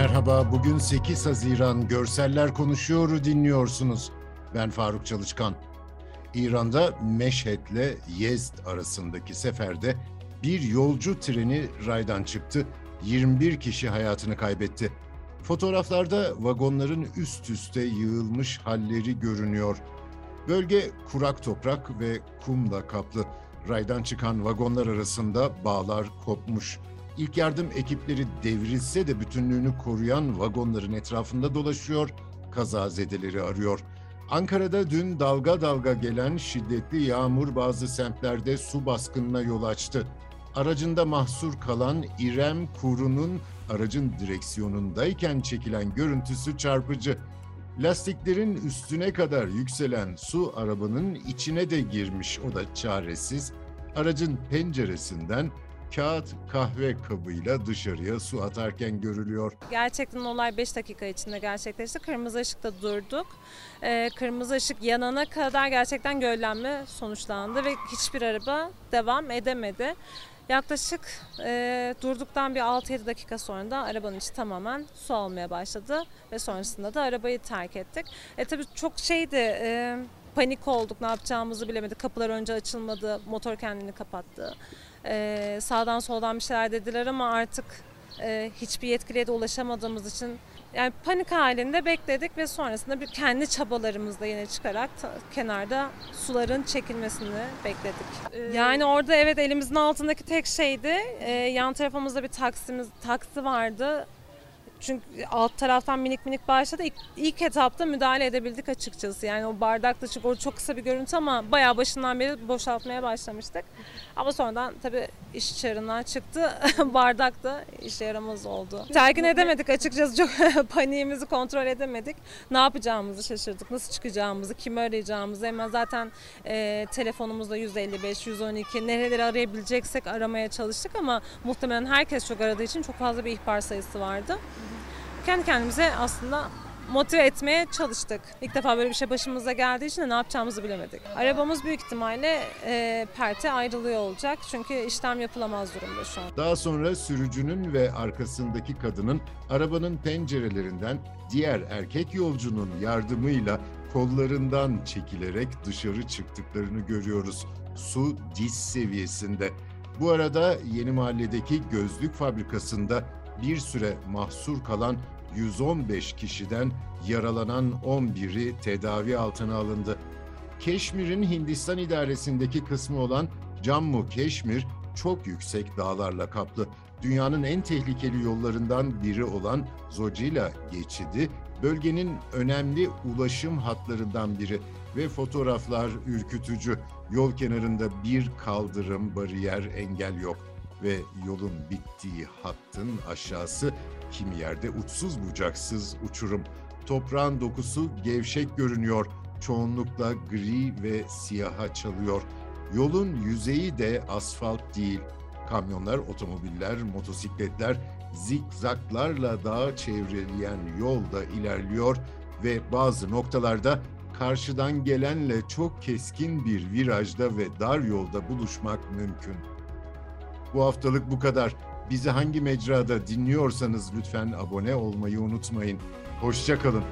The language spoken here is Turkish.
Merhaba, bugün 8 Haziran Görseller Konuşuyor'u dinliyorsunuz. Ben Faruk Çalışkan. İran'da Meşhed'le Yezd arasındaki seferde bir yolcu treni raydan çıktı. 21 kişi hayatını kaybetti. Fotoğraflarda vagonların üst üste yığılmış halleri görünüyor. Bölge kurak toprak ve kumla kaplı. Raydan çıkan vagonlar arasında bağlar kopmuş. İlk yardım ekipleri devrilse de bütünlüğünü koruyan vagonların etrafında dolaşıyor, kazazedeleri arıyor. Ankara'da dün dalga dalga gelen şiddetli yağmur bazı semtlerde su baskınına yol açtı. Aracında mahsur kalan İrem Kuru'nun aracın direksiyonundayken çekilen görüntüsü çarpıcı. Lastiklerin üstüne kadar yükselen su arabanın içine de girmiş o da çaresiz. Aracın penceresinden kağıt kahve kabıyla dışarıya su atarken görülüyor. Gerçekten olay 5 dakika içinde gerçekleşti. Kırmızı ışıkta durduk. Ee, kırmızı ışık yanana kadar gerçekten göllenme sonuçlandı ve hiçbir araba devam edemedi. Yaklaşık e, durduktan bir 6-7 dakika sonra da arabanın içi tamamen su almaya başladı ve sonrasında da arabayı terk ettik. E tabii çok şeydi, e, panik olduk, ne yapacağımızı bilemedik. Kapılar önce açılmadı, motor kendini kapattı. E, sağdan soldan bir şeyler dediler ama artık e, hiçbir yetkiliye de ulaşamadığımız için yani panik halinde bekledik ve sonrasında bir kendi çabalarımızla yine çıkarak ta- kenarda suların çekilmesini bekledik. Yani orada evet elimizin altındaki tek şeydi. e, yan tarafımızda bir taksimiz taksi vardı. Çünkü alt taraftan minik minik başladı. İlk, ilk etapta müdahale edebildik açıkçası. Yani o bardakta çünkü o çok kısa bir görüntü ama bayağı başından beri boşaltmaya başlamıştık. Ama sonradan tabii iş çığırından çıktı. Bardak da işe yaramaz oldu. Telkin edemedik açıkçası. Çok paniğimizi kontrol edemedik. Ne yapacağımızı şaşırdık. Nasıl çıkacağımızı, kimi arayacağımızı. Hemen zaten e, telefonumuzda 155, 112 nereleri arayabileceksek aramaya çalıştık ama muhtemelen herkes çok aradığı için çok fazla bir ihbar sayısı vardı. Kendi kendimize aslında motive etmeye çalıştık. İlk defa böyle bir şey başımıza geldiği için de ne yapacağımızı bilemedik. Arabamız büyük ihtimalle e, perte ayrılıyor olacak. Çünkü işlem yapılamaz durumda şu an. Daha sonra sürücünün ve arkasındaki kadının arabanın pencerelerinden diğer erkek yolcunun yardımıyla kollarından çekilerek dışarı çıktıklarını görüyoruz. Su diz seviyesinde. Bu arada Yeni Mahalle'deki gözlük fabrikasında bir süre mahsur kalan 115 kişiden yaralanan 11'i tedavi altına alındı. Keşmir'in Hindistan idaresindeki kısmı olan Cammu Keşmir çok yüksek dağlarla kaplı. Dünyanın en tehlikeli yollarından biri olan Zojila geçidi bölgenin önemli ulaşım hatlarından biri ve fotoğraflar ürkütücü. Yol kenarında bir kaldırım, bariyer, engel yok ve yolun bittiği hattın aşağısı kimi yerde uçsuz bucaksız uçurum. Toprağın dokusu gevşek görünüyor. Çoğunlukla gri ve siyaha çalıyor. Yolun yüzeyi de asfalt değil. Kamyonlar, otomobiller, motosikletler zikzaklarla dağı çevreleyen yolda ilerliyor ve bazı noktalarda karşıdan gelenle çok keskin bir virajda ve dar yolda buluşmak mümkün. Bu haftalık bu kadar. Bizi hangi mecrada dinliyorsanız lütfen abone olmayı unutmayın. Hoşçakalın.